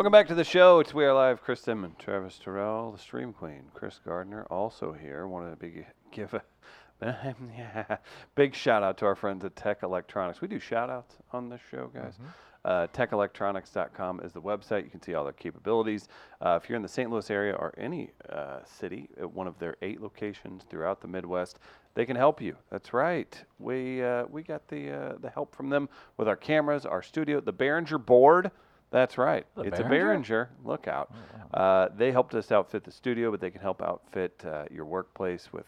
Welcome back to the show. It's We Are Live. Chris Simon, Travis Terrell, the Stream Queen, Chris Gardner, also here. Wanted to big give a big shout out to our friends at Tech Electronics. We do shout outs on this show, guys. Uh, techelectronics.com is the website. You can see all their capabilities. Uh, if you're in the St. Louis area or any uh, city at one of their eight locations throughout the Midwest, they can help you. That's right. We uh, we got the uh, the help from them with our cameras, our studio, the Behringer board. That's right. The it's a Behringer? Behringer. Look out. Uh, they helped us outfit the studio, but they can help outfit uh, your workplace with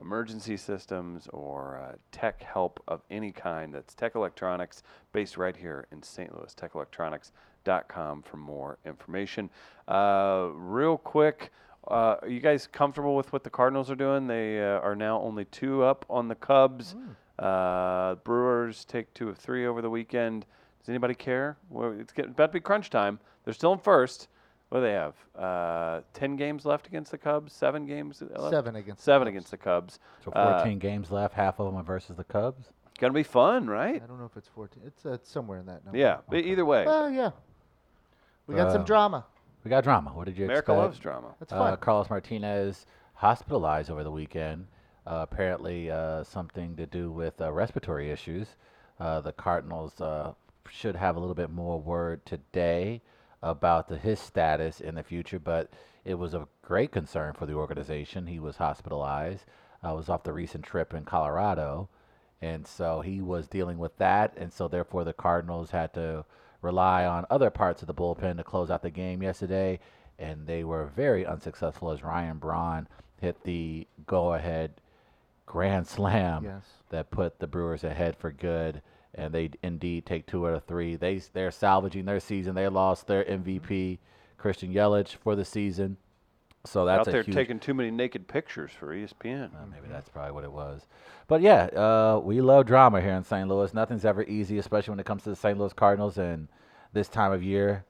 emergency systems or uh, tech help of any kind. That's Tech Electronics, based right here in St. Louis. TechElectronics.com for more information. Uh, real quick, uh, are you guys comfortable with what the Cardinals are doing? They uh, are now only two up on the Cubs. Uh, Brewers take two of three over the weekend. Does anybody care? Well, it's getting, about to be crunch time. They're still in first. What do they have? Uh, Ten games left against the Cubs. Seven games left. Seven against the Seven Cubs. against the Cubs. So Uh, 14 games left, half of them are versus the Cubs. Gonna be fun, right? I don't know if it's 14. It's, uh, it's somewhere in that number. Yeah. But either way, Well, yeah. We got some Uh, drama. We got drama. What did you America expect? loves drama. That's Uh, fun. Carlos Martinez hospitalized over the weekend. Uh, apparently, uh, something to do with uh, respiratory issues. Uh, the Cardinals uh, should have a little bit more word today about the, his status in the future, but it was a great concern for the organization. He was hospitalized. Uh, was off the recent trip in Colorado, and so he was dealing with that, and so therefore the Cardinals had to rely on other parts of the bullpen to close out the game yesterday, and they were very unsuccessful as Ryan Braun hit the go-ahead grand slam Yes. that put the Brewers ahead for good, and they indeed take two out of three. They they're salvaging their season. They lost their MVP Christian Yelich for the season, so that's Out a there huge taking too many naked pictures for ESPN. uh, maybe that's probably what it was. But yeah, uh, we love drama here in St. Louis. Nothing's ever easy, especially when it comes to the St. Louis Cardinals and this time of year.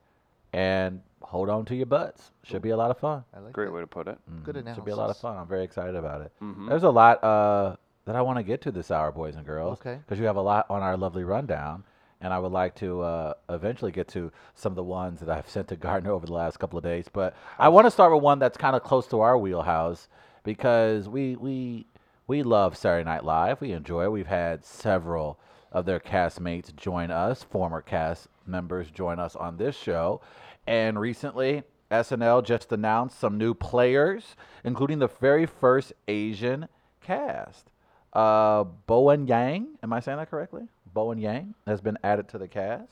And hold on to your butts. Should be a lot of fun. I like Great that. way to put it. Good Mhm. analysis. Should be a lot of fun. I'm very excited about it. Mhm. There's a lot uh, that I want to get to this hour, boys and girls. Okay. Because you have a lot on our lovely rundown. And I would like to uh, eventually get to some of the ones that I've sent to Gardner over the last couple of days. But I want to start with one that's kind of close to our wheelhouse because we we we love Saturday Night Live. We enjoy it. We've had several of their castmates join us, former cast members join us on this show. And recently, SNL just announced some new players, including the very first Asian cast. Uh, Bowen Yang, am I saying that correctly? Bowen Yang has been added to the cast,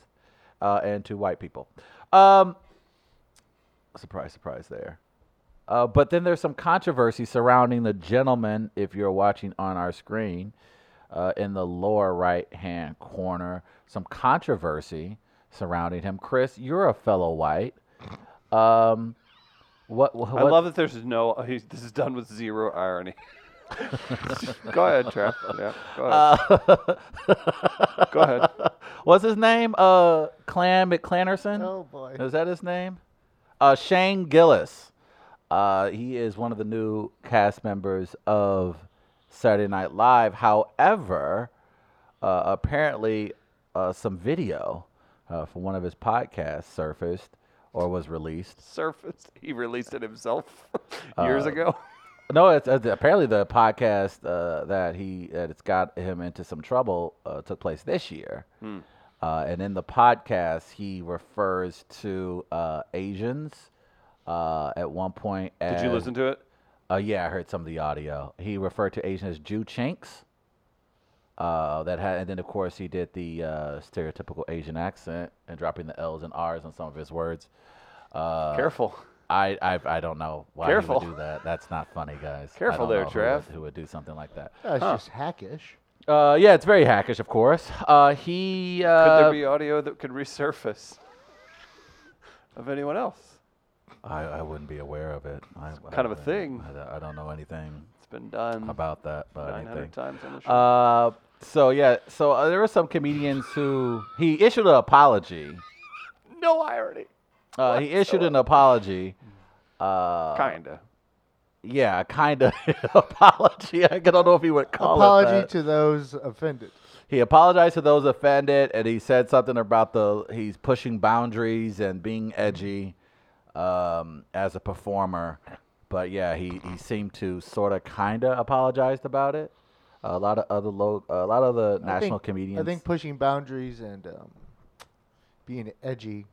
uh, and two white people. Um, surprise, surprise there. Uh, but then there's some controversy surrounding the gentleman, if you're watching on our screen, uh, in the lower right hand corner. Some controversy surrounding him. Chris, you're a fellow white. Um, what, what, I love that there's no. He's, this is done with zero irony. go ahead, Trev. Yeah, go ahead. Uh, go ahead. What's his name? Uh, Clan McClannerson. Oh, boy. Is that his name? Uh, Shane Gillis. Uh, he is one of the new cast members of Saturday Night Live. However, uh, apparently, uh, some video uh, from one of his podcasts surfaced or was released. Surface. He released it himself years ago. No, it's uh, apparently the podcast uh, that he that it's got him into some trouble uh, took place this year, Hmm. uh, and in the podcast he refers to uh, Asians uh, at one point. Did you listen to it? Uh, yeah, I heard some of the audio. He referred to Asians as Jew chinks. Uh, that had, and then of course he did the uh, stereotypical Asian accent and dropping the L's and R's on some of his words. Uh, Careful. I, I I don't know why Careful. he would do that. That's not funny, guys. I Careful don't there, know who would- Who would do something like that? Uh, it's Huh. just hackish. Uh, yeah, it's very hackish, of course. Uh, he Could uh, there be audio that could resurface of anyone else? I, I wouldn't be aware of it. I, I kind of a thing. I, don't- I don't know anything It's been done about that. But 900 anything. times on the show. Uh, so yeah, so uh, there were some comedians who he issued an apology. no irony. Uh, he issued an apology. Uh, Kinda. Yeah, kind of apology. I don't know if he would call it Apology that. to those offended. he apologized to those offended, and he said something about the he's pushing boundaries and being edgy um, as a performer. But yeah, he, he seemed to sort of kind of apologized about it. A lot of other low, a lot of the I national think- comedians. I think pushing boundaries and um, being edgy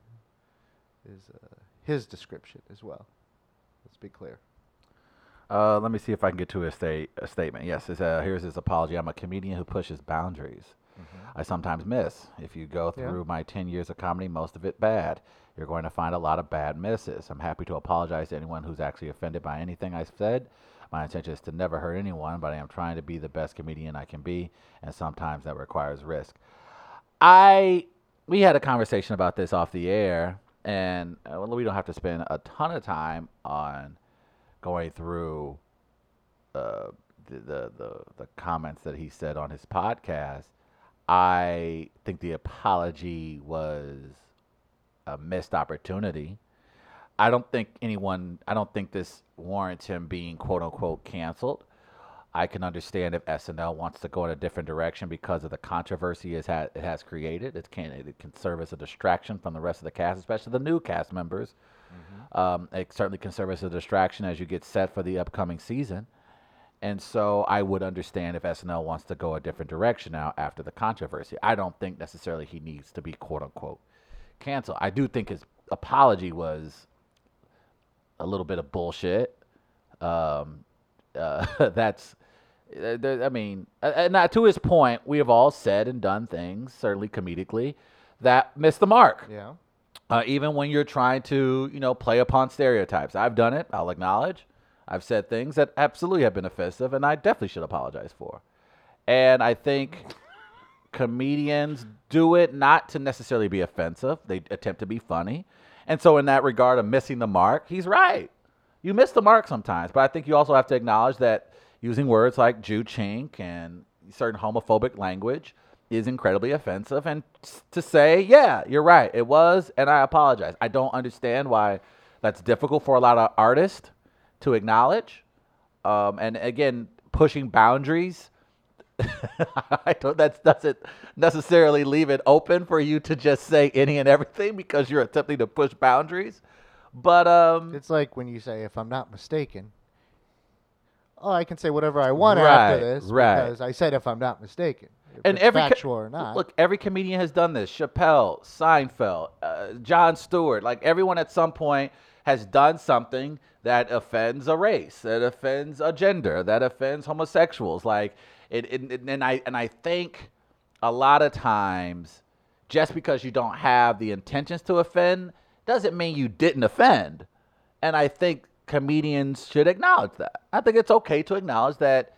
is uh, his description as well. Let's be clear. Uh, let me see if I can get to a, sta- a statement. Yes, it's, uh, here's his apology. I'm a comedian who pushes boundaries. I sometimes miss. If you go Yeah. through my 10 years of comedy, most of it bad. You're going to find a lot of bad misses. I'm happy to apologize to anyone who's actually offended by anything I said. My intention is to never hurt anyone, but I am trying to be the best comedian I can be, and sometimes that requires risk. I we had a conversation about this off the air, and uh, we don't have to spend a ton of time on going through uh, the, the the the comments that he said on his podcast. I think the apology was a missed opportunity. I don't think anyone. I don't think this warrants him being quote unquote canceled. I can understand if SNL wants to go in a different direction because of the controversy it, ha- it has created. It can it can serve as a distraction from the rest of the cast, especially the new cast members. Um, it certainly can serve as a distraction as you get set for the upcoming season. And so I would understand if SNL wants to go a different direction now after the controversy. I don't think necessarily he needs to be quote unquote canceled. I do think his apology was a little bit of bullshit. Um, uh, that's, I mean, uh, and not to his point, we have all said and done things, certainly comedically, that miss the mark Yeah. uh, even when you're trying to, you know, play upon stereotypes. I've done it. I'll acknowledge. I've said things that absolutely have been offensive, and I definitely should apologize for. And I think comedians do it not to necessarily be offensive. They attempt to be funny. And so, in that regard of missing the mark, he's right. You miss the mark sometimes, but I think you also have to acknowledge that using words like Jew chink and certain homophobic language is incredibly offensive. And to say, yeah, you're right, it was, and I apologize. I don't understand why that's difficult for a lot of artists to acknowledge. Um, and again, pushing boundaries. I don't. That doesn't necessarily leave it open for you to just say any and everything because you're attempting to push boundaries. But um, It's like when you say, if I'm not mistaken, oh, I can say whatever I want Right, after this right. because I said if I'm not mistaken. And every factual or not. Look, every comedian has done this. Chappelle, Seinfeld, uh, Jon Stewart. Like everyone at some point has done something that offends a race, that offends a gender, that offends homosexuals. Like it, it, it- and I and I think a lot of times, just because you don't have the intentions to offend, doesn't mean you didn't offend. And I think comedians should acknowledge that. I think it's okay to acknowledge that,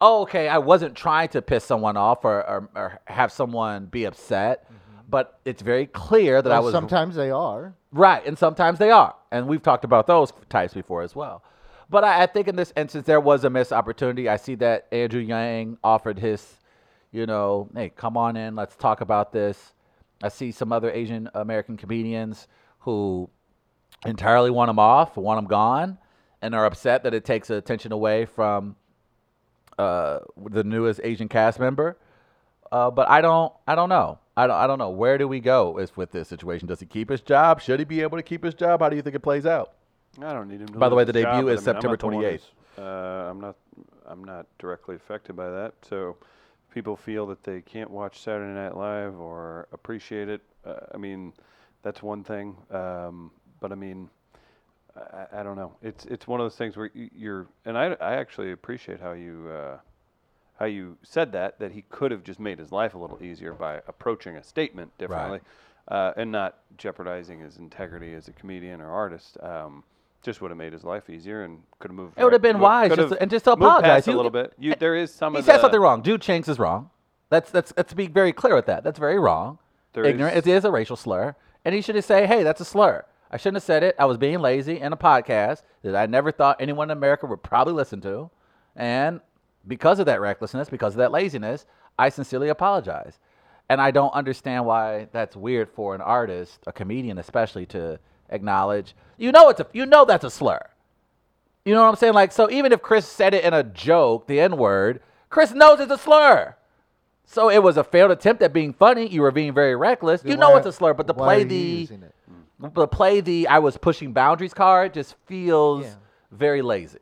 oh, okay, I wasn't trying to piss someone off or, or, or have someone be upset, mm-hmm. but it's very clear that I was sometimes they are. Right, and sometimes they are, and we've talked about those types before as well. But I, I think in this instance there was a missed opportunity. I see that Andrew Yang offered his, you know, hey, come on in, let's talk about this. I see some other Asian American comedians who entirely want him off, want him gone, and are upset that it takes attention away from uh, the newest Asian cast member. Uh, but I don't, I don't know. I don't, I don't know. Where do we go is with this situation? Does he keep his job? Should he be able to keep his job? How do you think it plays out? I don't need him. To By the way, the his job, debut is I mean, September not the one 28th. Uh, I'm not. I'm not directly affected by that. So, people feel that they can't watch Saturday Night Live or appreciate it. Uh, I mean, that's one thing. Um, but I mean, I, I don't know. It's it's one of those things where you're, and I I actually appreciate how you. Uh, how you said that that he could have just made his life a little easier by approaching a statement differently uh, and not jeopardizing his integrity as a comedian or artist um, just would have made his life easier and could have moved It would have been wise just and just to apologize. past a little bit you, there is some he said something wrong. Dude Chinks is wrong. That's that's let's be very clear with that. That's very wrong. There Ignorant. is- It is a racial slur, and he should have say, "Hey, that's a slur." I shouldn't have said it. I was being lazy in a podcast that I never thought anyone in America would probably listen to, and because of that recklessness, because of that laziness, I sincerely apologize. And I don't understand why that's weird for an artist, a comedian especially, to acknowledge. You know it's a you know that's a slur. You know what I'm saying? Like, so even if Chris said it in a joke, the N word, Chris knows it's a slur. So it was a failed attempt at being funny. You were being very reckless. Then you know why- it's a slur, but to play you the but play the I was pushing boundaries card just feels Yeah. very lazy.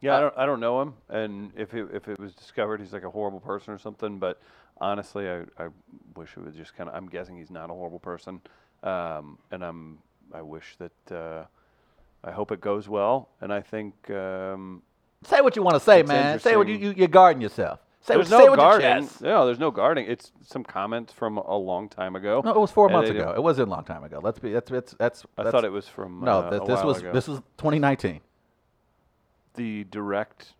Yeah, Uh, I don't I don't know him, and if it, if it was discovered he's like a horrible person or something, but honestly, I, I wish it was just kind of. I'm guessing he's not a horrible person, um, and I'm I wish that uh, I hope it goes well, and I think um, Say what you want to say, man. Say what you, you you're guarding yourself. Say, there's say no guarding. No, there's no guarding. It's some comments from a long time ago. No, it was four and months ago. It wasn't a long time ago. Let's be that's that's that's. I that's- thought it was from no. uh, this, a this was ago. this was 2019. the direct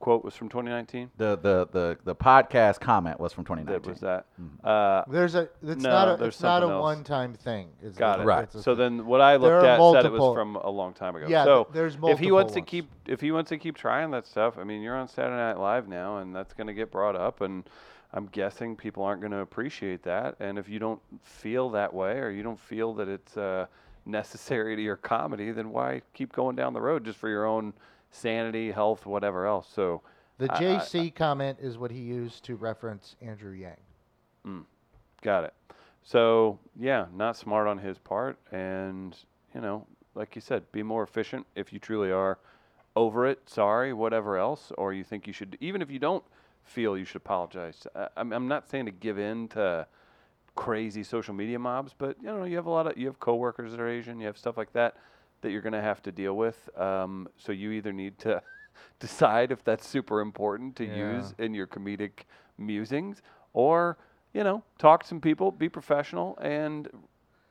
quote was from 2019. The the the the podcast comment was from 2019. That was that. Mm-hmm. Uh, There's a. It's No, not a. there's It's not a else. one-time thing. is Got it. Right. So thing. then, what I looked are at said it was from a long time ago. Yeah, so th- there's if he multiple wants to keep, if he wants to keep trying that stuff, I mean, you're on Saturday Night Live now, and that's going to get brought up, and I'm guessing people aren't going to appreciate that. And if you don't feel that way, or you don't feel that it's uh, necessary to your comedy, then why keep going down the road just for your own sanity, health, whatever else? So The I- I- JC comment is what he used to reference Andrew Yang. Hmm. Got it. So yeah, not smart on his part, and you know, like you said, be more efficient if you truly are over it. Sorry, whatever else, or you think you should, even if you don't feel you should apologize. I, I'm, I'm not saying to give in to crazy social media mobs, but you know, you have a lot of you have coworkers that are Asian, you have stuff like that that you're going to have to deal with. Um, so you either need to decide if that's super important to Yeah. use in your comedic musings, or you know, talk to some people, be professional, and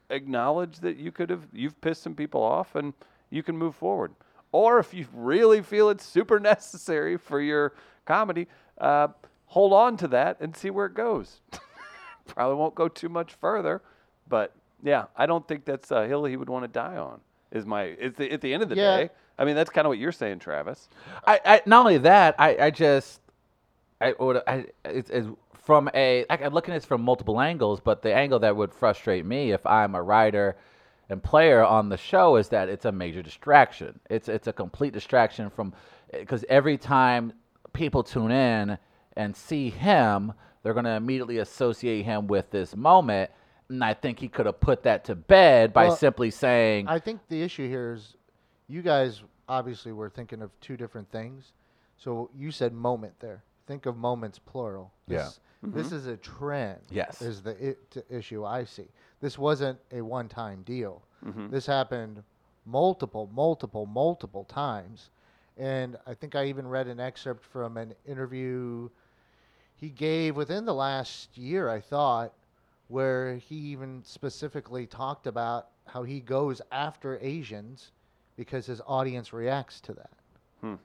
acknowledge that you could have you've pissed some people off, and you can move forward. Or if you really feel it's super necessary for your comedy, uh, hold on to that and see where it goes. Probably won't go too much further, but yeah, I don't think that's a hill he would want to die on. Is my it's the, at the end of the Yeah. day. I mean, that's kind of what you're saying, Travis. I, I not only that, I, I just I would I it's, it's from a I'm looking at this from multiple angles, but the angle that would frustrate me if I'm a writer and player on the show is that it's a major distraction. It's it's a complete distraction from eh, because every time people tune in and see him, they're going to immediately associate him with this moment. And I think he could have put that to bed by Well, simply saying, I think the issue here is you guys obviously were thinking of two different things. So you said moment there. Think of moments plural. Yeah. This, mm-hmm. this is a trend. Yes. Is the it, issue I see. This wasn't a one-time deal. Mm-hmm. This happened multiple, multiple, multiple times. And I think I even read an excerpt from an interview he gave within the last year, I thought, where he even specifically talked about how he goes after Asians because his audience reacts to that. Hmm.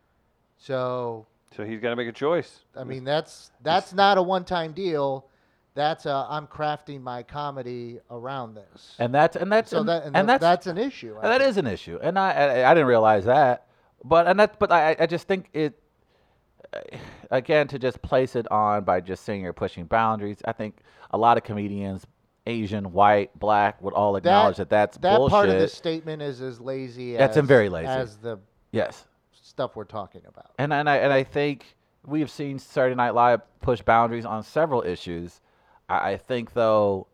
So, So he's got to make a choice. I mean, that's that's not a one-time deal. That's a, I'm crafting my comedy around this. and that's and that's so and, that and, and that's that's an issue. I And that think. is an issue, and I, I I didn't realize that, but and that but I I just think it Uh, again to just place it on by just saying you're pushing boundaries. I think a lot of comedians, Asian, white, black, would all acknowledge that, that's that bullshit. part of the statement is as lazy That's as very lazy. as the yes, stuff we're talking about. and and I and I think we've seen Saturday Night Live push boundaries on several issues. I, I think though.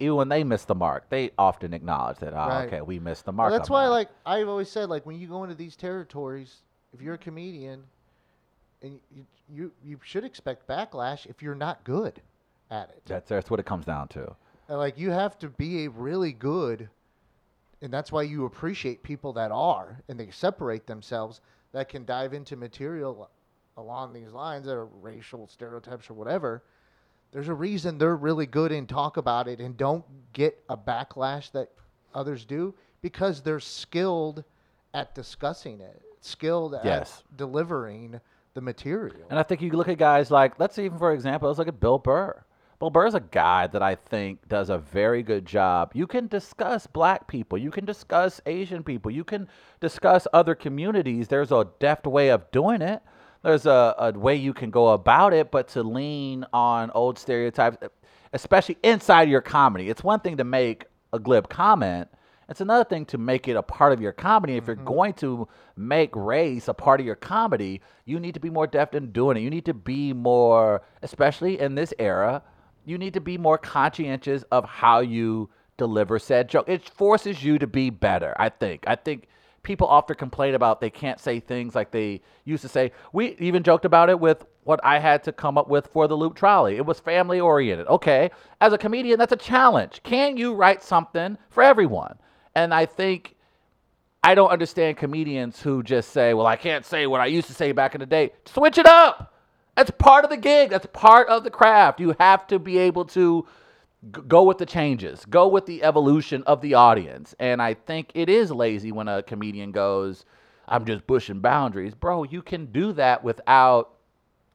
Even when they miss the mark, they often acknowledge that. Oh, Right. okay, we missed the Well, mark. that's why, that." like I've always said, like when you go into these territories, if you're a comedian, and you you, you should expect backlash if you're not good at it. that's that's what it comes down to. And, like you have to be a really good, and that's why you appreciate people that are and they separate themselves that can dive into material along these lines that are racial stereotypes or whatever. There's a reason they're really good and talk about it and don't get a backlash that others do because they're skilled at discussing it, skilled Yes. at delivering the material. And I think you look at guys like, let's even for example, let's look at Bill Burr. Bill Burr is a guy that I think does a very good job. You can discuss black people, you can discuss Asian people, you can discuss other communities. There's a deft way of doing it. There's a, a way you can go about it, but to lean on old stereotypes, especially inside your comedy. It's one thing to make a glib comment It's another thing to make it a part of your comedy. If you're Mm-hmm. going to make race a part of your comedy, you need to be more deft in doing it. You need to be more, especially in this era, you need to be more conscientious of how you deliver said joke. It forces you to be better, I think. I think people often complain about they can't say things like they used to say. We even joked about it with what I had to come up with for the loop trolley. It was family oriented. Okay, as a comedian, that's a challenge. Can you write something for everyone? And I think I don't understand comedians who just say, "Well, I can't say what I used to say back in the day." Switch it up. That's part of the gig. That's part of the craft. You have to be able to go with the changes, go with the evolution of the audience. And I think it is lazy when a comedian goes, I'm just pushing boundaries. Bro, you can do that without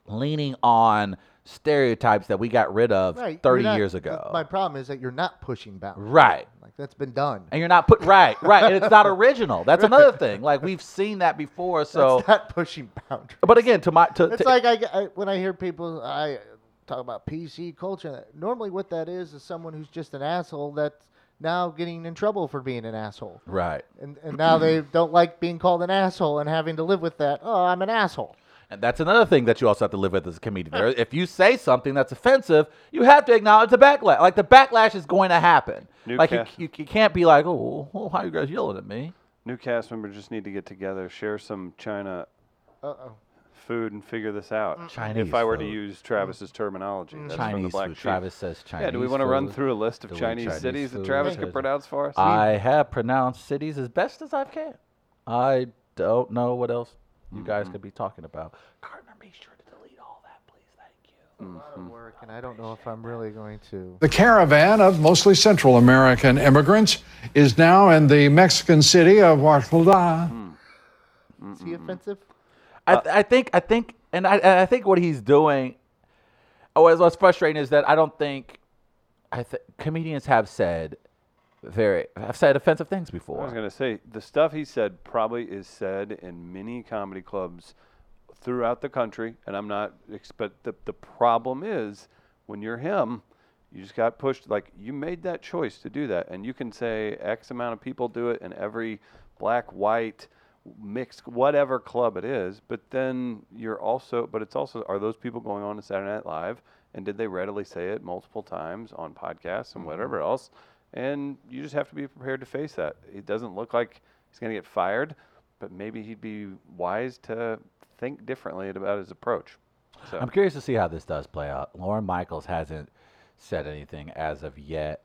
leaning on stereotypes that we got rid of Right. 30 not- years ago. My problem is that you're not pushing boundaries. right. Like that's been done. And you're not put right, right. And it's not original. That's another thing. Like we've seen that before. So, that's not pushing boundaries. but again, to my to, It's to- like I, I when I hear people I talk about PC culture. Normally, what that is is someone who's just an asshole that's now getting in trouble for being an asshole, right. and and now they don't like being called an asshole and having to live with that. Oh, I'm an asshole. And that's another thing that you also have to live with as a comedian. There, if you say something that's offensive, you have to acknowledge the backlash. Like the backlash is going to happen. New like you, cast- you, you can't be like, oh, oh, how you guys yelling at me? New cast members just need to get together, share some China Uh oh. food, and figure this out. Chinese if I were to use Travis's terminology, that's from the Chinese Black food. Sheep. Travis says Chinese. Yeah, do we want to run through a list of Chinese, Chinese cities that? Travis Yeah. could pronounce for us? I have pronounced cities as best as I can. I don't know what else you Mm-hmm. guys could be talking about. Gardner, be sure to delete all that, please. Thank you. A lot of mm-hmm. work, and I don't know if I'm really going to. The caravan of mostly Central American immigrants is now in the Mexican city of Oaxaca. Hmm. Is he mm-hmm. offensive? I, th- I think I think and I, and I think what he's doing. Oh, what's, what's frustrating is that I don't think I th- comedians have said very I've said offensive things before. I was going to say the stuff he said probably is said in many comedy clubs throughout the country, and I'm not. But the the problem is when you're him, you just got pushed. Like you made that choice to do that, and you can say X amount of people do it in every black, white, mixed, whatever club it is. But then you're also. But it's also are those people going on to Saturday Night Live, and did they readily say it multiple times on podcasts and mm-hmm. whatever else? And you just have to be prepared to face that. It doesn't look like he's going to get fired, but maybe he'd be wise to think differently about his approach. So I'm curious to see how this does play out. Lorne Michaels hasn't said anything as of yet,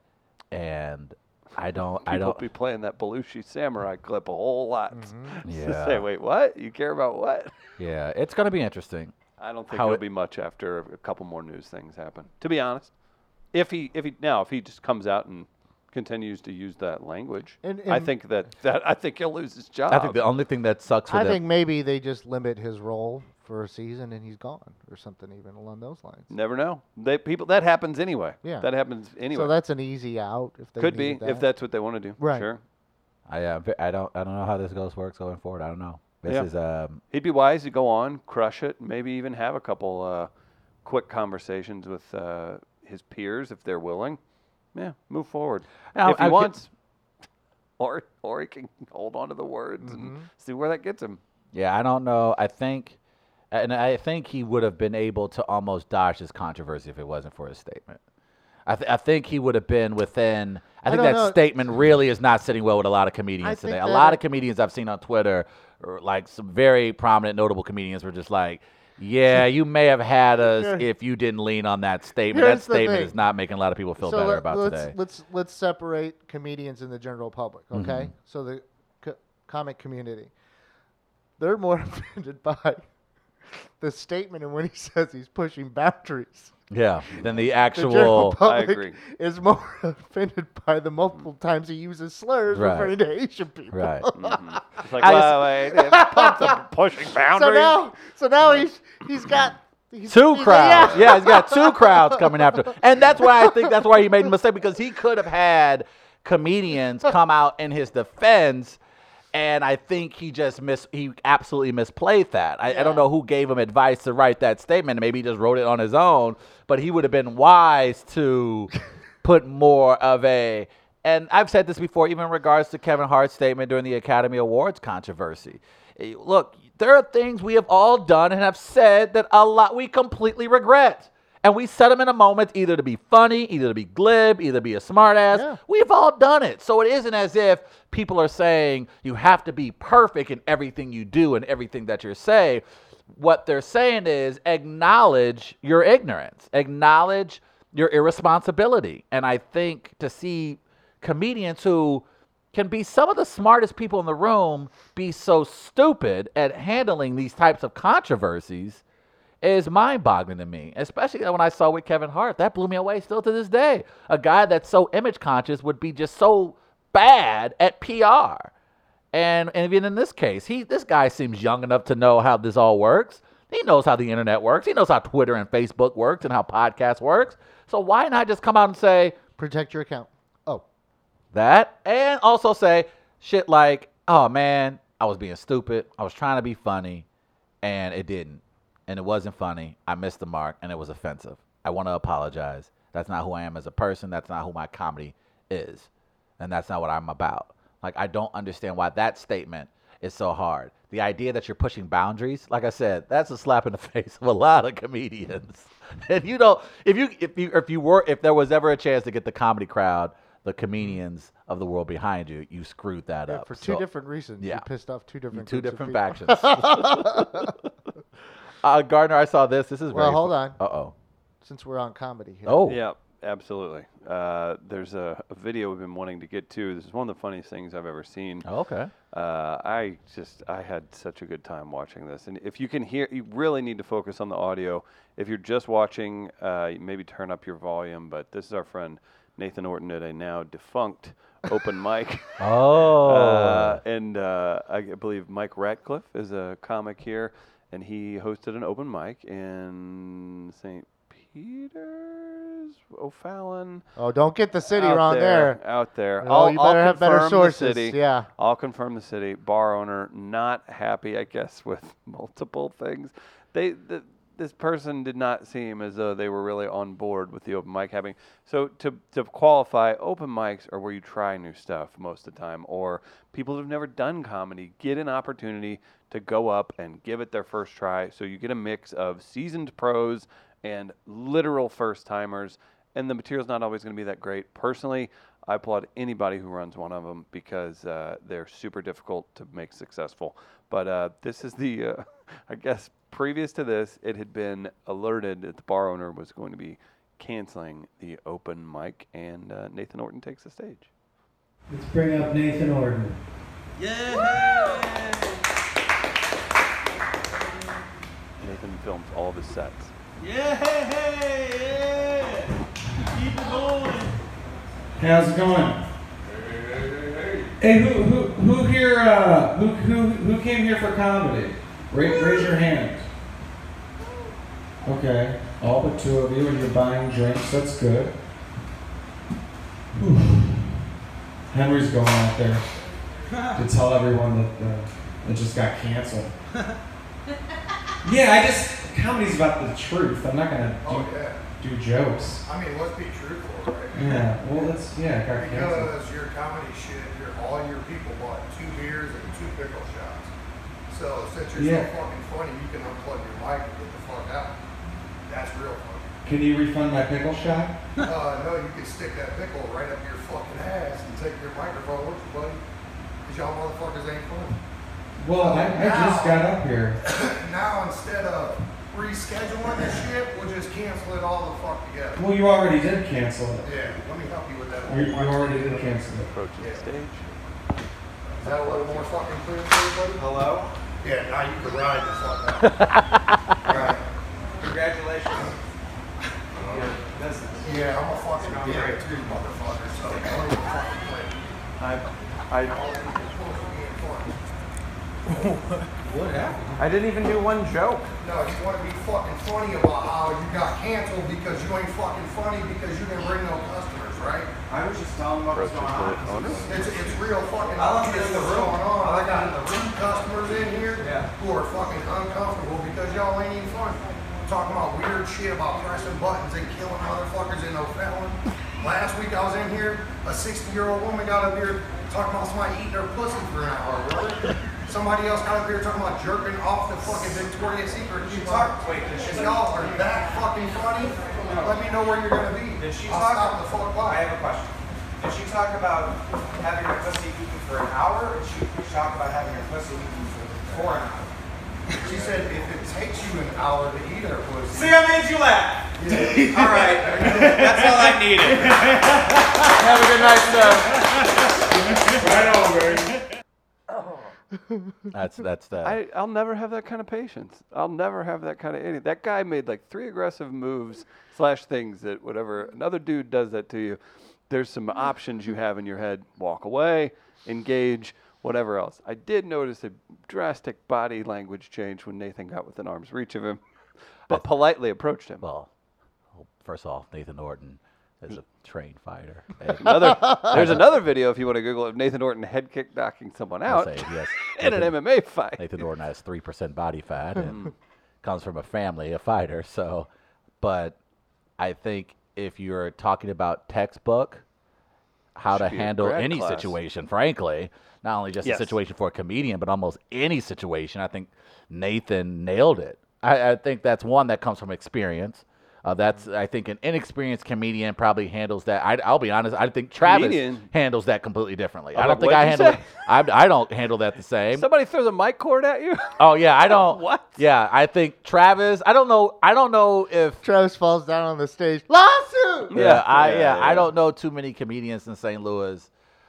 and I don't. I don't. be playing that Belushi Samurai clip a whole lot. Mm-hmm. Yeah. Say, wait, what? You care about what? Yeah, it's gonna be interesting. I don't think it'll it- be much after a couple more news things happen. To be honest, if he if he now if he just comes out and continues to use that language, And- I think that, that I think he'll lose his job. I think the only thing that sucks for I them. think maybe they just limit his role for a season and he's gone, or something even along those lines. Never know. They people that happens anyway. Yeah. that happens anyway. So that's an easy out if they could be needed if that's what they want to do. Right. Sure. I, uh, I don't. I don't know how this goes works going forward. I don't know. This Yeah. is um. He'd be wise to go on, crush it, maybe even have a couple uh, quick conversations with uh, his peers if they're willing. Yeah, move forward Now, if he I ca- wants, or or he can hold on to the words Mm-hmm. and see where that gets him. Yeah, I don't know. I think, and I think he would have been able to almost dodge this controversy if it wasn't for his statement. I, th- I think he would have been within. I I think don't that know. statement really is not sitting well with a lot of comedians I today. think A that lot it- of comedians I've seen on Twitter, or like some very prominent, notable comedians, were just like, "Yeah, you may have had us if you didn't lean on that statement. That Here's the statement is not making a lot of people feel so better let- about let's, today." Let's let's separate comedians and the general public, Mm-hmm. okay? So the co- comic community, they're more offended by the statement and when he says he's pushing boundaries. Yeah, than the The general actual. public agree. is more offended by the multiple times he uses slurs Right. referring to Asian people. Right. Mm-hmm. It's like, I well, wait, it's pushing boundaries. So now, so now he's he's got he's, Two he's- crowds. Yeah. Yeah, he's got two crowds coming after. And that's why I think that's why he made a mistake because he could have had comedians come out in his defense. And I think he just mis he absolutely misplayed that. I, I don't know who gave him advice to write that statement. Maybe he just wrote it on his own, but he would have been wise to put more of a and I've said this before, even in regards to Kevin Hart's statement during the Academy Awards controversy. Eh, Look, there are things we have all done and have said that a lot we completely regret. And we set them in a moment either to be funny, either to be glib, either to be a smartass. Yeah. We've all done it. So it isn't as if people are saying you have to be perfect in everything you do and everything that you say. What they're saying is acknowledge your ignorance, acknowledge your irresponsibility. And I think to see comedians who can be some of the smartest people in the room be so stupid at handling these types of controversies is mind boggling to me, especially when I saw with Kevin Hart. That blew me away still to this day. A guy that's so image conscious would be just so bad at PR. And, and even in this case, he this guy seems young enough to know how this all works. He knows how the internet works. He knows how Twitter and Facebook works and how podcast works. So why not just come out and say Protect your account. Oh, that and also say shit like, "Oh man, I was being stupid. I was trying to be funny and it didn't. And it wasn't funny. I missed the mark and it was offensive. I want to apologize. That's not who I am as a person. That's not who my comedy is. And that's not what I'm about. Like I don't understand why that statement is so hard. The idea that you're pushing boundaries, like I said, that's a slap in the face of a lot of comedians. And you know, if you if you if you were if there was ever a chance to get the comedy crowd, the comedians of the world behind you, you screwed that yeah, up. for two So- different reasons. yeah. You pissed off two different two different factions. uh, Gardner, I saw this. This is Well, very hold on. Uh oh. Since we're on comedy here. Oh. Yeah, absolutely. Uh, there's a, a video we've been wanting to get to. This is one of the funniest things I've ever seen. Oh, Okay. Uh, I just I had such a good time watching this, and if you can hear, you really need to focus on the audio. If you're just watching, uh, maybe turn up your volume. But this is our friend Nathan Orton at a now defunct open mic. Oh. Uh, and uh, I g- believe Mike Ratcliffe is a comic here, and he hosted an open mic in St. Peter's, O'Fallon. Oh, don't get the city out wrong there. Out there. Oh, I'll, you I'll better have better sources, yeah. I'll confirm the city. Bar owner not happy, I guess, with multiple things. They the, this person did not seem as though they were really on board with the open mic having. So to to qualify, open mics are where you try new stuff most of the time, or people who've never done comedy get an opportunity to go up and give it their first try. So you get a mix of seasoned pros and literal first timers and the material's not always going to be that great. Personally, I applaud anybody who runs one of them because uh, they're super difficult to make successful. But uh, this is the, uh, I guess, previous to this, it had been alerted that the bar owner was going to be canceling the open mic, and uh, Nathan Orton takes the stage. Let's bring up Nathan Orton. Yeah! Nathan films all of his sets. How's it going? Hey, who who who here? Uh, who who who came here for comedy? Raise, raise your hand. Okay, all but two of you, and you're buying drinks. That's good. Whew. Henry's going out there to tell everyone that uh, it just got canceled. yeah, I just comedy's about the truth. I'm not gonna do, Oh, yeah. do jokes. I mean, let's be truthful, right? Yeah, well, that's yeah, it got canceled. Because your comedy shit, your, all your people bought two beers and two pickle shots. So since you're Yeah. so fucking funny, you can unplug your mic and get the fuck out. That's real funny. Can you refund my pickle shot? uh, no, you can stick that pickle right up your fucking ass and take your microphone with you, buddy. Because y'all motherfuckers ain't funny. Well, I, I just got up here. now, instead of rescheduling this shit, we'll just cancel it all the fuck together. Well, you already did cancel it. Yeah, let me help you with that. You, you already did cancel it. Approaching the stage. Is that a little more fucking clear for everybody? Hello? Yeah, now you can ride the fuck out. Alright. Congratulations. Your business. Yeah, I'm a fucking gay too, motherfucker, so don't even fucking play. I, I, All of you are supposed to be in fun. what happened? I didn't even do one joke. No, you wanna be fucking funny about how you got canceled because you ain't fucking funny because you didn't bring no customers, right? I was just telling them what was Approaching going on. It's, it's real fucking I left it obvious in the what's room. going on. I I left got the two customers in here Yeah. who are fucking uncomfortable because y'all ain't even fun. Talking about weird shit about pressing buttons and killing motherfuckers in O'Fallon. Last week I was in here, a 60 year old woman got up here talking about somebody eating her pussy for an hour, brother. Somebody else got up here talking about jerking off the fucking Victoria's Secret. She If talked- wait, did she- y'all are that fucking funny, let me know where you're gonna be. Did she I'll talk? stop the fuck I have a question. Did she talk about having her pussy eaten for an hour, or did she talk about having her pussy eaten for, for an hour? She said if it takes you an hour to eat her pussy. See, I made you laugh. all right, that's all I needed. Have a good night, sir. Right on, baby. That's that's that. I, I'll never have that kind of patience. I'll never have that kind of any. That guy made like three aggressive moves slash things that whatever another dude does that to you. There's some options you have in your head: walk away, engage, whatever else. I did notice a drastic body language change when Nathan got within arm's reach of him, but politely approached him. well, first off, Nathan Orton is a trained fighter. Another, there's another video if you want to Google of Nathan Orton head kick knocking someone out say, yes, in an MMA fight. Nathan Orton has three percent body fat and mm-hmm. comes from a family, a fighter. So, but I think if you're talking about textbook, how to Should handle any class. situation, frankly, not only just Yes. a situation for a comedian, but almost any situation, I think Nathan nailed it. I, I think that's one that comes from experience. Uh, that's I think an inexperienced comedian probably handles that. I, I'll be honest. I think Travis Comedian? handles that completely differently. Oh, I don't like, think I handle it. I, I don't handle that the same. Somebody throws a mic cord at you. Oh yeah, I don't. What? Yeah, I think Travis. I don't know. I don't know if. Travis falls down on the stage. Lawsuit. Yeah, I Yeah, yeah, I don't know too many comedians in St. Louis,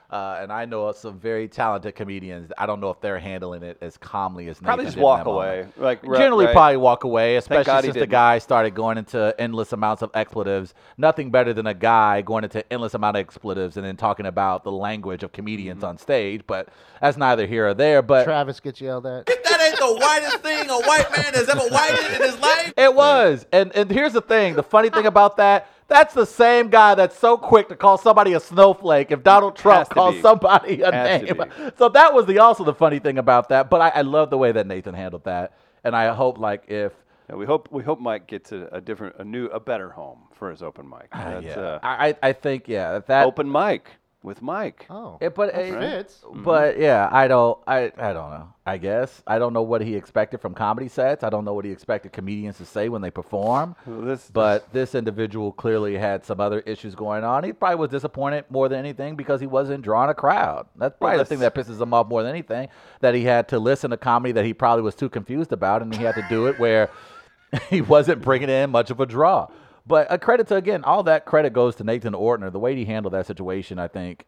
uh, and I know some very talented comedians. I don't know if they're handling it as calmly as Probably Nathan just walk away. moment. Like ri- Generally, right? probably walk away, especially since the guy started going into endless amounts of expletives. Nothing better than a guy going into endless amount of expletives and then talking about the language of comedians Mm-hmm. on stage. But that's neither here or there. But Travis gets yelled at. That ain't the whitest thing a white man has ever whited in his life. It was. And and here's the thing. The funny thing about that, that's the same guy that's so quick to call somebody a snowflake if Donald Trump calls be. somebody a Has name. So that was the also the funny thing about that. But I, I love the way that Nathan handled that. And I hope like if Yeah, we hope we hope Mike gets a, a different, a new, a better home for his open mic. That's, yeah, uh, I I- I think yeah that open mic with Mike. Oh. It, but that it- eh, fits. But mm-hmm. yeah, I don't. I I don't know. I guess I don't know what he expected from comedy sets. I don't know what he expected comedians to say when they perform. Well, this- but this individual clearly had some other issues going on. He probably was disappointed more than anything because he wasn't drawing a crowd. That's probably the thing that pisses him off more than anything. That he had to listen to comedy that he probably was too confused about, and he had to do it where he wasn't bringing in much of a draw. But a credit to again, all that credit goes to Nathan Orton. The way he handled that situation, I think.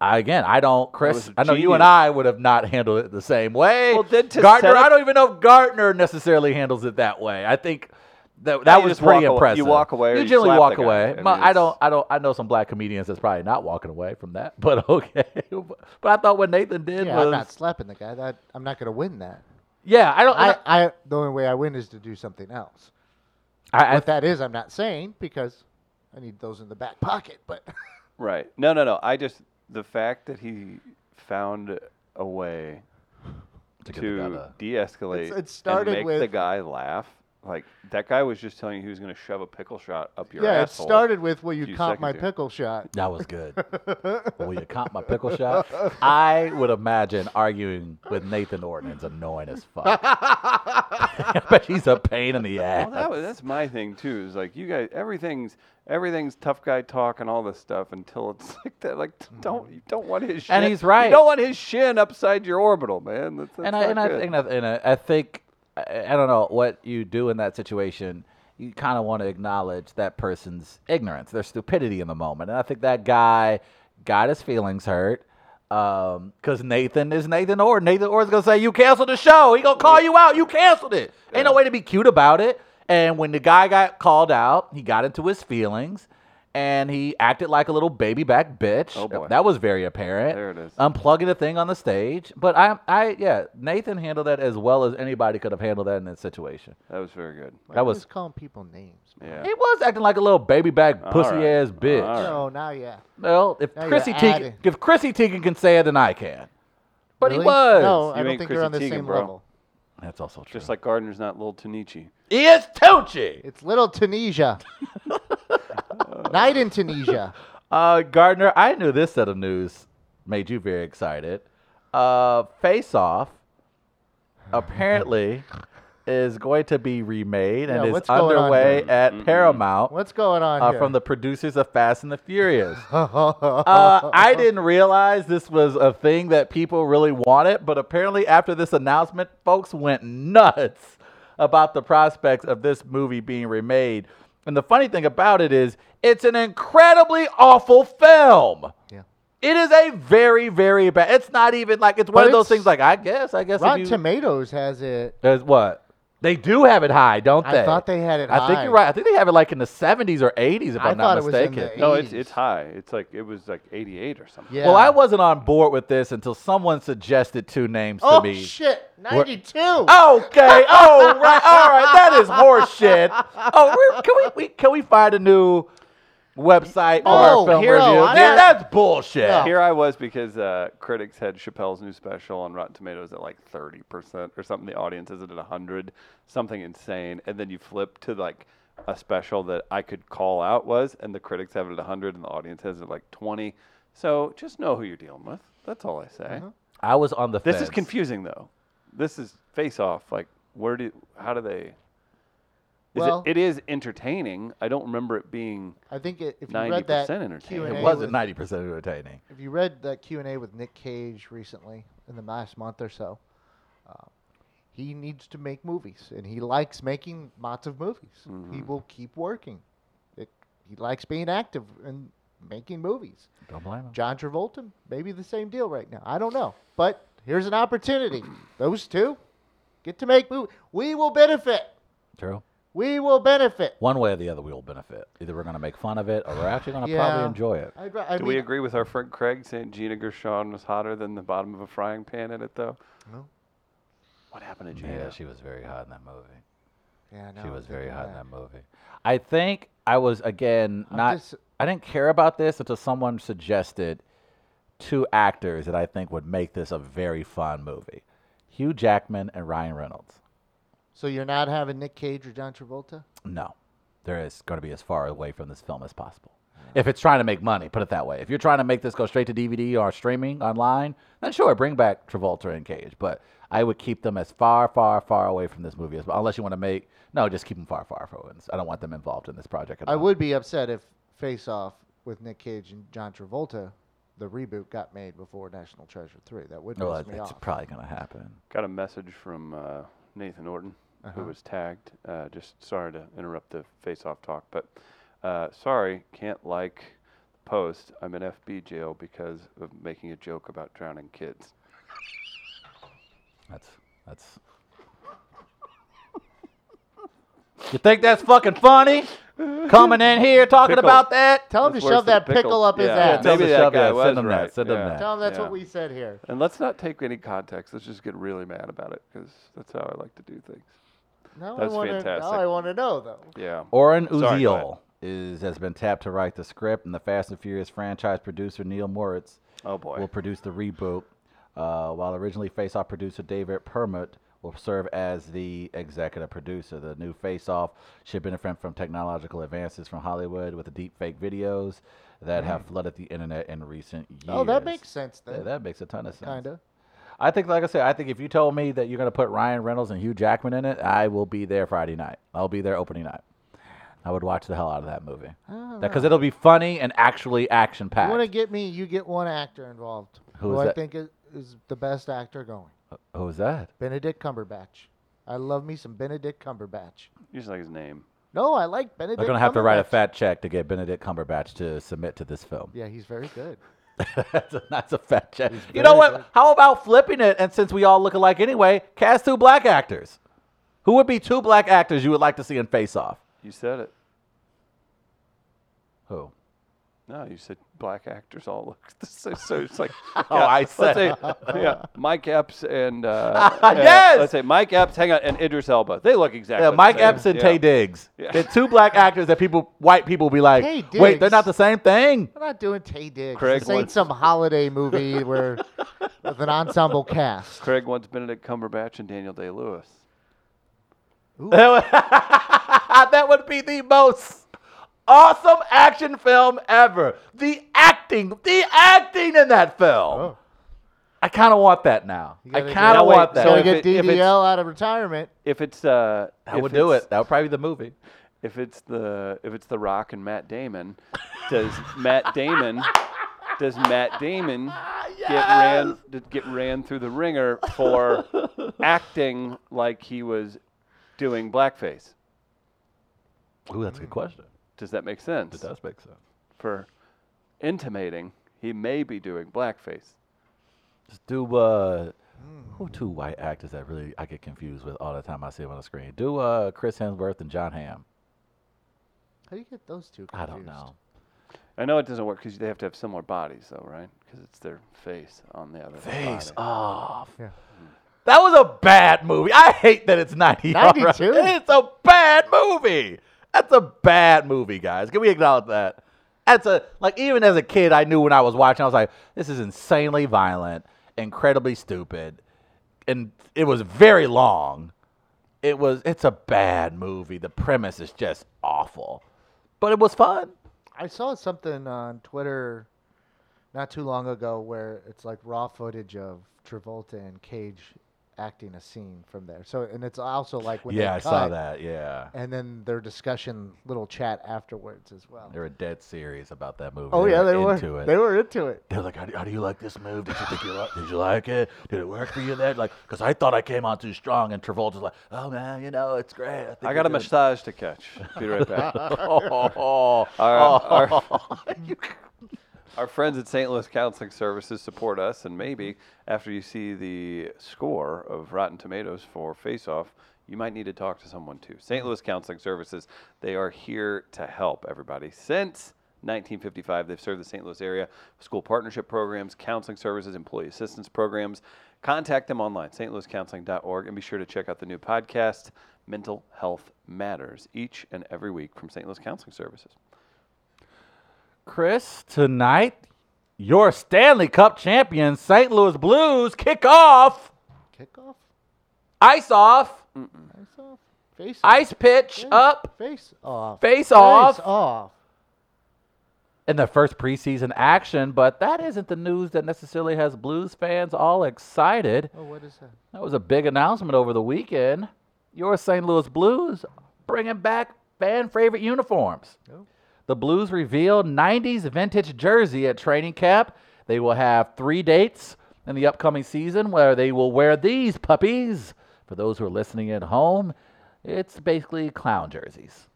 I, again, I don't, Chris. I know you and. I would have not handled it the same way. Well, then to Gardner, up- I don't even know if Gardner necessarily handles it that way. I think that that was just walk pretty away- you walk away or You you generally slap walk the away. I mean, I, don't. I don't. I know some black comedians that's probably not walking away from that. But okay. but I thought what Nathan did Yeah, was I'm not slapping the guy. That I'm not going to win that. yeah. I don't. I, I the only way I win is to do something else. I, I, What that is, I'm not saying because I need those in the back pocket. But Right. No, no, no. I just the fact that he found a way To to de-escalate It's- it started and make the guy laugh. Like that guy was just telling you he was going to shove a pickle shot up your yeah, it asshole. started with will you few comp my seconds ago. pickle shot? That was good. Will you comp my pickle shot? I would imagine arguing with Nathan Orton is annoying as fuck. I bet he's a pain in the ass. Well, that was, that's my thing too. Is like you guys, everything's everything's tough guy talk and all this stuff until it's like that. Like mm-hmm. don't you don't want his shin. And he's right. You don't want his shin upside your orbital, man. That's, that's and I not and I good. think that, and I, I think I, I don't know what you do in that situation. You kind of want to acknowledge that person's ignorance, their stupidity in the moment, and I think that guy got his feelings hurt. Um, cause Nathan is Nathan Orton. Nathan Orton's gonna say you canceled the show. He gonna call you out. You canceled it. Ain't no way to be cute about it. And when the guy got called out, he got into his feelings, and he acted like a little baby back bitch. Oh, boy. That was very apparent There it is. Um, unplugging the thing on the stage. But I, I, yeah, Nathan handled that as well as anybody could have handled that in that situation. that was very good. Why That was- just calling people names. man? Yeah. He was acting like a little baby back All pussy right. ass bitch. All right. No, now yeah. Well, if Now you're Chrissy Teigen, if Chrissy Teigen can say it, then I can. But he was. No, I don't think Chrissy they're on the Teigen, same bro. level. That's also true. Just like Gardner's not little Tanichi. he is Tucci. It's little Tunisia. Night in Tunisia. Uh, Gardner, I knew this set of news made you very excited. Uh, Face Off apparently is going to be remade and Yeah, is what's going on underway here? at Paramount What's going on uh, here? from the producers of Fast and the Furious. uh, I didn't realize this was a thing that people really wanted, but apparently after this announcement, folks went nuts about the prospects of this movie being remade. And the funny thing about it is, it's an incredibly awful film. Yeah. It is a very, very bad. It's not even like it's one But of those things. Like I guess, I guess. if Rotten you, Tomatoes has it. There's what? They do have it high, don't they? I thought they had it high. I think you're right. I think they have it like in the 70s or 80s, if I I'm thought not it was in mistaken. the No, it's it's high. It's like it was like 88 or something. Yeah. Well, I wasn't on board with this until someone suggested two names Oh to me. Oh shit! We're- Ninety-two. Okay. Oh, right. All right. That is horseshit. Oh, can we, we can we find a new website for No, our film Hero, review? I- Yeah, that's bullshit. No. Here I was because uh, critics had Chappelle's new special on Rotten Tomatoes at like 30% or something. The audience is at 100, something insane. And then you flip to like a special that I could call out was, and the critics have it at 100 and the audience has it at like 20. So just know who you're dealing with. That's all I say. I was on the This fence. is confusing though. This is face off. Like, where do, how do they? Is Well- it, it is entertaining. I don't remember it being. I think it, if you 90% read that entertaining. Q&A It wasn't ninety percent entertaining. If you read that Q and A with Nick Cage recently in the last month or so, uh, he needs to make movies, and he likes making lots of movies. He Mm-hmm. will keep working. It, he likes being active and making movies. Don't blame him. John Travolta, maybe the same deal right now. I don't know, but here's an opportunity. Those two get to make movies. We will benefit. True. We will benefit. One way or the other, we will benefit. Either we're going to make fun of it, or we're actually going to Yeah. probably enjoy it. I'd, I Do mean, we agree with our friend Craig saying Gina Gershon was hotter than the bottom of a frying pan in it, though? No. What happened to Gina? Yeah, she was very hot in that movie. Yeah, no, she I'm was very thinking hot in that. that movie. I think I was again I'm not. just- I didn't care about this until someone suggested two actors that I think would make this a very fun movie: Hugh Jackman and Ryan Reynolds. So you're not having Nick Cage or John Travolta? No, there is going to be as far away from this film as possible. If it's trying to make money, put it that way. If you're trying to make this go straight to DVD or streaming online, then sure, bring back Travolta and Cage. But I would keep them as far, far, far away from this movie as well. Unless you want to make no, just keep them far, far from it. I don't want them involved in this project at I all. would be upset if Face Off with Nick Cage and John Travolta, the reboot, got made before National Treasure 3. That would Well, piss me it's off. probably going to happen. Got a message from uh, Nathan Orton, who Uh-huh. was tagged. Uh, just sorry to interrupt the face-off talk, but uh, sorry, can't like the post. I'm in FB jail because of making a joke about drowning kids. That's that's. you think that's fucking funny? Coming in here talking Pickle. about that? Tell him That's to worse shove than that pickle, pickle. up his Yeah. ass. Yeah, Tell him Maybe to that shove guy that. was Send him right. Send him Yeah. that. Tell him that's Yeah. what we said here. And let's not take any context. Let's just get really mad about it because that's how I like to do things. Now That's I wanna, fantastic. Now I want to know, though. Yeah. Oren Sorry, go Uziel is has been tapped to write the script, and the Fast and Furious franchise producer Neil Moritz Oh boy. will produce the reboot, uh, while originally Face Off producer David Permut will serve as the executive producer. The new Face Off should benefit from technological advances from Hollywood with the deep fake videos that have flooded the internet in recent years. Oh, that makes sense Yeah, then. that makes a ton of sense. kind of. I think, like I said, I think if you told me that you're going to put Ryan Reynolds and Hugh Jackman in it, I will be there Friday night. I'll be there opening night. I would watch the hell out of that movie ah. because it'll be funny and actually action packed. You want to packed. get me? You get one actor involved. Who who is I that? think is, is the best actor going. Who's that? Benedict Cumberbatch. I love me some Benedict Cumberbatch. You just like his name. No, I like Benedict. They're going to have to write a Cumberbatch. fat check to get Benedict Cumberbatch to submit to this film. Yeah, he's very good. That's, a, that's a fat check. You know what? good. How about flipping it? And since we all look alike anyway, cast two black actors. Who would be two black actors you would like to see in Face Off? You said it. Who? No, you said black actors all look the same. So it's like, Oh, I said- say, yeah, Mike Epps and uh, uh, Yes! let's say Mike Epps, hang on, and Idris Elba. They look exactly. Yeah, the Mike same. Epps and Yeah. Taye Diggs. Yeah. They're two black actors that people, white people, be like, Taye wait, they're not the same thing. I'm not doing Taye Diggs. Craig this ain't some holiday movie where with an ensemble cast. Craig wants Benedict Cumberbatch and Daniel Day Lewis. that would be the most awesome action film ever. The acting, the acting in that film. Oh. I kind of want that now. I kind of want that. So we get it- if it's- DDL out of retirement. If it's uh, that if would do it. That would probably be the movie. If it's the if it's the Rock and Matt Damon, does Matt Damon does Matt Damon get ran get ran through the ringer for acting like he was doing blackface? Ooh, that's a good question. Does that make sense? It does make sense. For intimating he may be doing blackface. Just do uh, who two white actors that really I get confused with all the time I see them on the screen. Do uh, Chris Hemsworth and Jon Hamm. How do you get those two? Confused? I don't know. I know it doesn't work because they have to have similar bodies, though, right? Because it's their face on the other Face body. off. Yeah. That was a bad movie. I hate that it's 90 92? It's a bad movie. That's a bad movie, guys. Can we acknowledge that? That's a like even as a kid, I knew when I was watching, I was like, this is insanely violent, incredibly stupid, and it was very long. It was it's a bad movie. The premise is just awful. But it was fun. I saw something on Twitter not too long ago where it's like raw footage of Travolta and Cage acting a scene from there. So and it's also like when yeah, they I saw that. Yeah. and then their discussion little chat afterwards as well. They were dead serious about that movie. Oh yeah, they were into it. they were into it. They're like, how do, how do you like this move? Did you think you like? Did you like it? Did it work for you then? Like, because I thought I came on too strong, and Travolta's like, oh man, you know, it's great. I, think I got a doing-" massage to catch. Be right back. oh, Our- our- Our friends at St. Louis Counseling Services support us, and maybe after you see the score of Rotten Tomatoes for Face Off, you might need to talk to someone too. St. Louis Counseling Services, they are here to help everybody. Since 1955, they've served the St. Louis area school partnership programs, counseling services, employee assistance programs. Contact them online, stlouiscounseling.org, and be sure to check out the new podcast, Mental Health Matters, each and every week from St. Louis Counseling Services. Chris, tonight, your Stanley Cup champion, St. Louis Blues, kick off, Kickoff, ice off, face off, face ice pitch face- up, face off, face off. Face off. in the first preseason action, but that isn't the news that necessarily has Blues fans all excited. Oh, what is that? That was a big announcement over the weekend. Your St. Louis Blues bringing back fan favorite uniforms. Oh. The Blues revealed 90s vintage jersey at training camp. They will have three dates in the upcoming season where they will wear these puppies. For those who are listening at home, it's basically clown jerseys.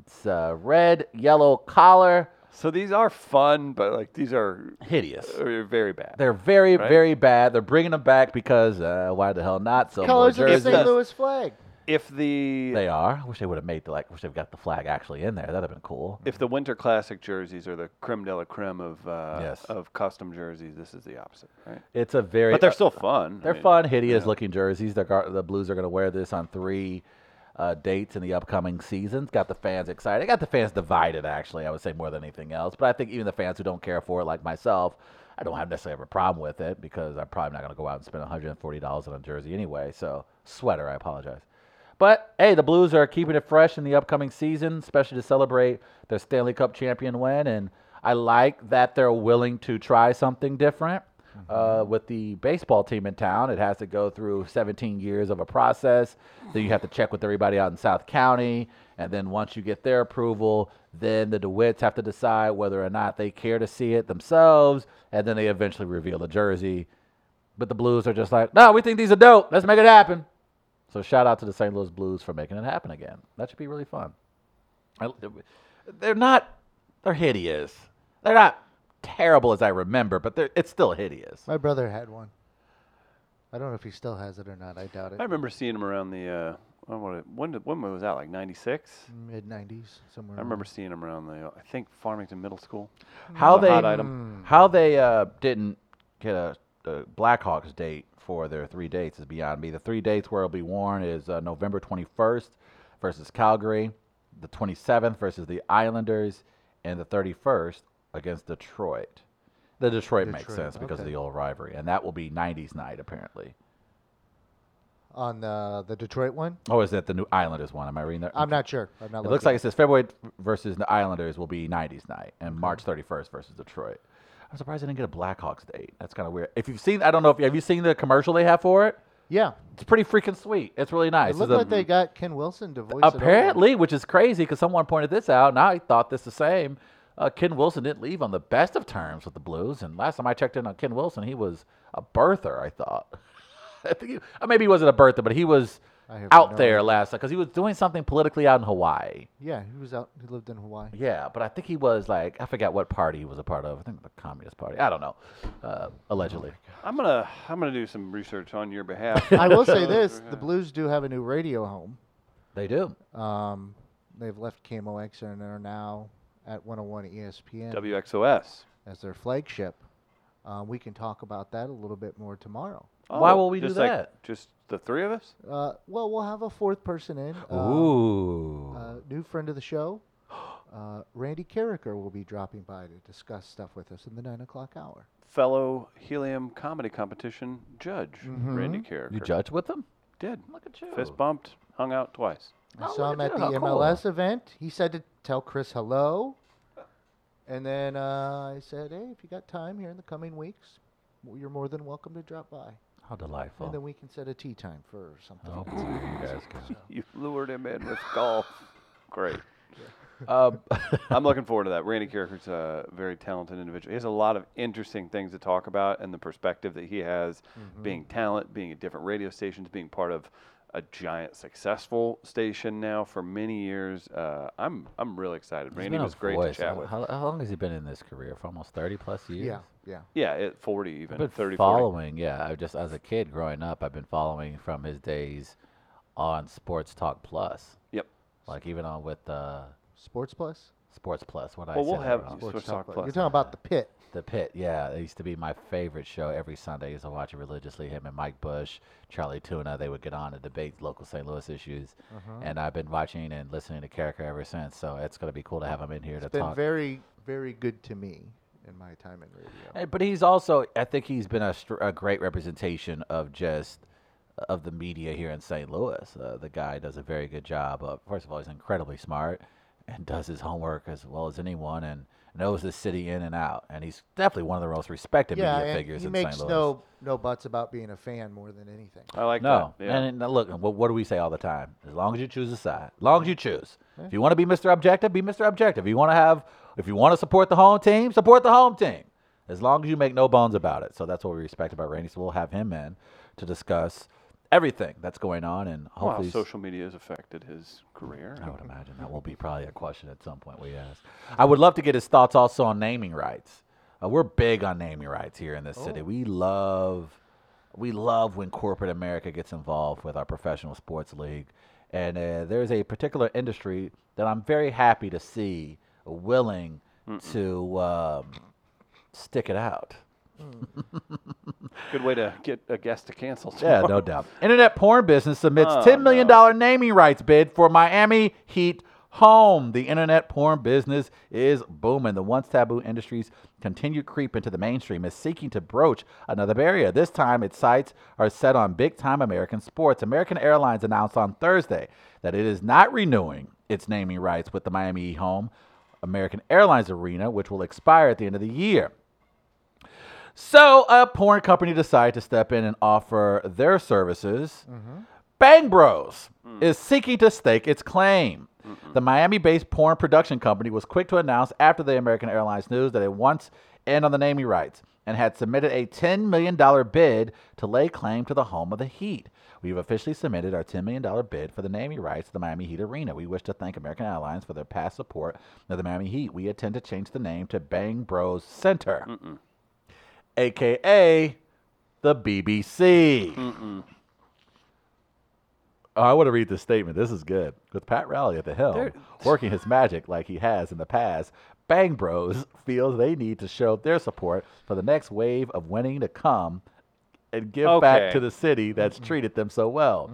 It's uh, red, yellow collar, So these are fun, but like these are hideous. uh, very bad. They're very, Right? very bad. They're bringing them back because uh, why the hell not? So Colors of the. St. Louis flag. If the They are. I wish they would have made the like. Wish they've got the flag actually in there. That'd have been cool. if the winter classic jerseys are the creme de la creme of uh, Yes. of custom jerseys, this is the opposite, right? It's a very. But they're still fun. I They're mean, fun, hideous looking jerseys. They're gar- the Blues are going to wear this on three uh, dates in the upcoming seasons. Got the fans excited. Got the fans divided. Actually, I would say more than anything else. But I think even the fans who don't care for it, like myself, I don't have necessarily have a problem with it because I'm probably not going to go out and spend 140 dollars on a jersey anyway. So sweater, I apologize. But hey, the Blues are keeping it fresh in the upcoming season, especially to celebrate their Stanley Cup champion win. And I like that they're willing to try something different. Uh, with the baseball team in town, it has to go through 17 years of a process. Then you have to check with everybody out in South County. And then once you get their approval, then the DeWitts have to decide whether or not they care to see it themselves. And then they eventually reveal the jersey. But the Blues are just like, no, we think these are dope. Let's make it happen. So shout out to the St. Louis Blues for making it happen again. That should be really fun. I- They're not, they're hideous. They're not terrible as I remember, but they're, it's still hideous. My brother had one. I don't know if he still has it or not. I doubt it. I remember seeing him around the. Uh, when, when, did, when was that? Like '96. Mid '90s, somewhere. I remember seeing him around the. I think Farmington Middle School. How they hot item. how they uh, didn't get a, a Blackhawks date for their three dates is beyond me. The three dates where it'll be worn is uh, November 21st versus Calgary, the 27th versus the Islanders, and the 31st against Detroit. The Detroit, makes Detroit, sense because of the old rivalry, and that will be 90s night apparently. on the the Detroit one. Oh, is that the new Islanders one? Am I reading that? I'm not sure. I'm not It looks like it says February versus the Islanders will be 90s night, and March 31st versus Detroit. I'm surprised they didn't get a Blackhawks date. That's kind of weird. If you've seen, I don't know if you have you seen the commercial they have for it? yeah. It's pretty freaking sweet. It's really nice. It looked It's a- like they got Ken Wilson to voice it apparently, which is crazy because someone pointed this out, and I thought this the same. Uh, Ken Wilson didn't leave on the best of terms with the Blues, and last time I checked in on Ken Wilson, he was a birther. I thought. I think he, maybe he wasn't a birther, but he was I out no there idea. last because he was doing something politically out in Hawaii. Yeah, he was out. He lived in Hawaii. Yeah, but I think he was like I forgot what party he was a part of. I think the Communist Party. I don't know. Uh, allegedly. I'm gonna I'm gonna do some research on your behalf. I will say this: the Blues do have a new radio home. They do. Um, they've left KMOX and are now at 101 ESPN WXOS. as their flagship. Uh, we can talk about that a little bit more tomorrow. Why will we do Oh, just like- that? just the three of us? Uh, well, we'll have a fourth person in. Uh, Ooh. uh, new friend of the show, uh, Randy Karraker will be dropping by to discuss stuff with us in the nine o'clock hour. Fellow Helium Comedy Competition judge Randy Karraker. Mm-hmm. you judge with them? Did. Look at you. Fist bumped, hung out twice. I Oh, saw look him at at the you, how cool. MLS event. He said to tell Chris hello. And then uh, I said, hey, if you got time here in the coming weeks, well, you're more than welcome to drop by. How delightful. And then we can set a tea time for something. Oh, boy, you guys go. You lured him in with golf. Great. Um, I'm looking forward to that. Randy Karraker's a very talented individual. He has a lot of interesting things to talk about, and the perspective that he has, being talent, being at different radio stations, being part of a giant successful station now for many years. Uh, I'm I'm really excited. he's Randy was great voice. to chat how, with. How, how long has he been in this career? For almost 30 plus years? Yeah, yeah. yeah, at 40 even, I've been 30, 40. following, yeah. I just as a kid growing up, I've been following from his days on Sports Talk Plus. Yep. Like even on with uh, Sports Plus? Sports Plus. What I Well, we'll said have wrong. Sports Talk Talk Plus. Plus. You're talking about the pit. The Pit, yeah, it used to be my favorite show every Sunday. I used to watch it religiously. Him and Mike Bush, Charlie Tuna, they would get on and debate local St. Louis issues. Uh-huh. And I've been watching and listening to Karraker ever since. So it's going to be cool to have him in here to been talk. very, very good to me in my time in radio. But he's also, I think he's been a, str- a great representation of just of the media here in St. Louis. Uh, the guy does a very good job. Of, first of all, he's incredibly smart and does his homework as well as anyone, and knows the city in and out. And he's definitely one of the most respected yeah, media figures he in makes St. Louis. no no buts about being a fan more than anything. I like No, that. Yeah. and, and look, what, what do we say all the time? As long as you choose a side, as long as you choose. If you want to be Mr. Objective, be Mr. Objective. If you want to have, if you want to support the home team, support the home team. As long as you make no bones about it. So that's what we respect about Randy. So we'll have him in to discuss everything that's going on, and Well, social media has affected his career. I would imagine that will be probably a question at some point we ask. I would love to get his thoughts also on naming rights. Uh, we're big on naming rights here in this city. We love, we love when corporate America gets involved with our professional sports league, and uh, there's a particular industry that I'm very happy to see willing to um, stick it out. Hmm. Good way to get a guest to cancel. Yeah, no doubt. Internet porn business submits Oh, $10 million naming rights bid for Miami Heat home. The internet porn business is booming. The once taboo industry's continued creep into the mainstream is seeking to broach another barrier. This time, its sights are set on big time American sports. American Airlines announced on Thursday that it is not renewing its naming rights with the Miami Heat home American Airlines Arena, which will expire at the end of the year. So a porn company decided to step in and offer their services. Mm-hmm. Bang Bros hmm. is seeking to stake its claim. The Miami-based porn production company was quick to announce after the American Airlines news that it wants in on the naming rights and had submitted a $10 million bid to lay claim to the home of the Heat. We've officially submitted our $10 million bid for the naming rights to the Miami Heat Arena. We wish to thank American Airlines for their past support of the Miami Heat. We intend to change the name to Bang Bros Center aka the BBC. Oh, I want to read this statement. This is good. With Pat Riley at the helm, working his magic like he has in the past, Bang Bros feels they need to show their support for the next wave of winning to come and give back to the city that's treated them so well.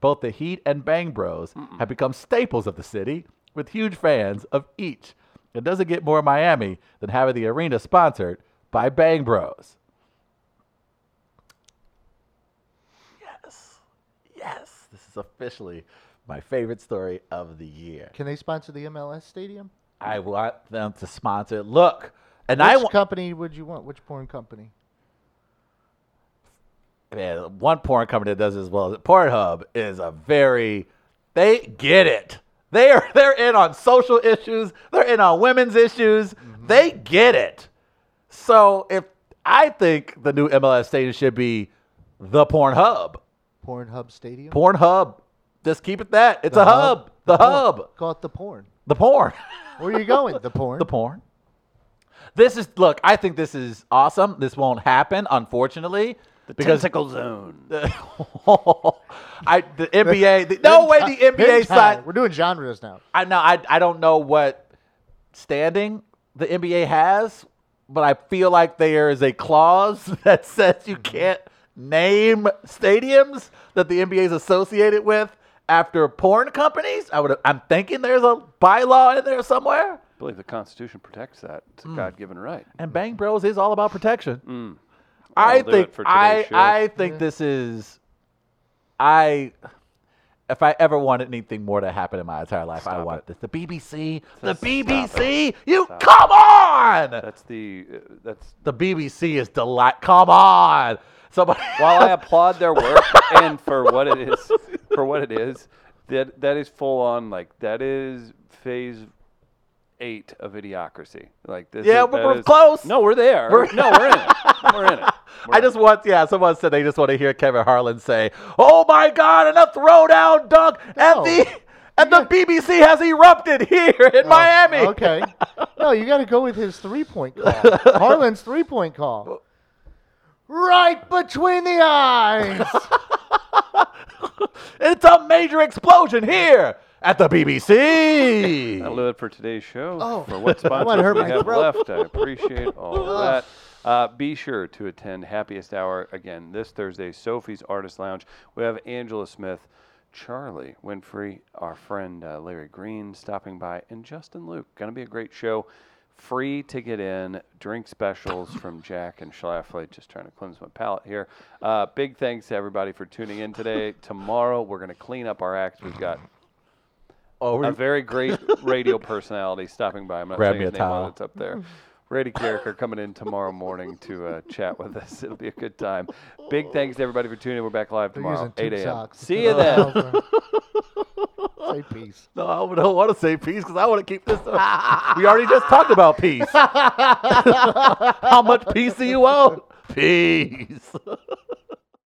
Both the Heat and Bang Bros have become staples of the city with huge fans of each. It doesn't get more Miami than having the arena sponsored by Bang Bros. Yes. yes, this is officially my favorite story of the year. Can they sponsor the MLS stadium? I want them to sponsor. it. Look, and Which I want which company would you want? Which porn company? man, one porn company that does it as well as Pornhub is a very they get it. They are they're in on social issues. They're in on women's issues. Mm-hmm. They get it. So if I think the new MLS stadium should be the Pornhub. Pornhub Stadium. Pornhub. Just keep it that. It's The a hub. The porn. hub. Call it the porn. The porn. Where are you going? The porn. the porn. This is look. I think this is awesome. This won't happen, unfortunately, The because tentacle zone. I the NBA. The, no way the NBA Hentai. side. We're doing genres now. I know. I I don't know what standing the NBA has, but I feel like there is a clause that says you can't name stadiums that the NBA is associated with after porn companies. I would. I'm thinking there's a bylaw in there somewhere. I believe the Constitution protects that. It's a Hmm. God-given right. And Bang Bros is all about protection. I'll I do think it I today's show. I think this is I if I ever wanted anything more to happen in my entire life, I want this. The BBC, the Just stop BBC, you Stop come on. That's the uh, that's The BBC is delight. Come on, somebody. while I applaud their work and for what it is, for what it is, that that is full on like that is phase eight of idiocracy. Like this. Yeah, is, that we're is- close. No, we're there. We're- no, we're in it. We're in it. We're I just want, yeah. Someone said they just want to hear Kevin Harlan say, "Oh my God!" and a throwdown dunk, and No. the and the BBC has erupted here in oh, Miami. Oh, Okay. No, you got to go with his three point call. Harlan's three point call. Right between the eyes. It's a major explosion here at the BBC. That'll do it for today's show. Oh. For what might sponsors we have left, I appreciate all of that. Uh, be sure to attend Happiest Hour again this Thursday, Sophie's Artist Lounge. We have Angela Smith, Charlie Winfrey, our friend uh, Larry Green stopping by, and Justin Luke. Going to be a great show. Free to get in. Drink specials from Jack and Schlafly. Just trying to cleanse my palate here. Uh, big thanks to everybody for tuning in today. Tomorrow we're going to clean up our act. We've got oh, a very great radio personality stopping by. I'm not Grab saying me his a name while it's up there. Brady Karraker coming in tomorrow morning to uh, chat with us. It'll be a good time. Big thanks to everybody for tuning in. We're back live They're tomorrow, using 8 a.m. See you then. Say peace. no, I don't want to say peace because I want to keep this. we already just talked about peace. How much peace do you want? Peace.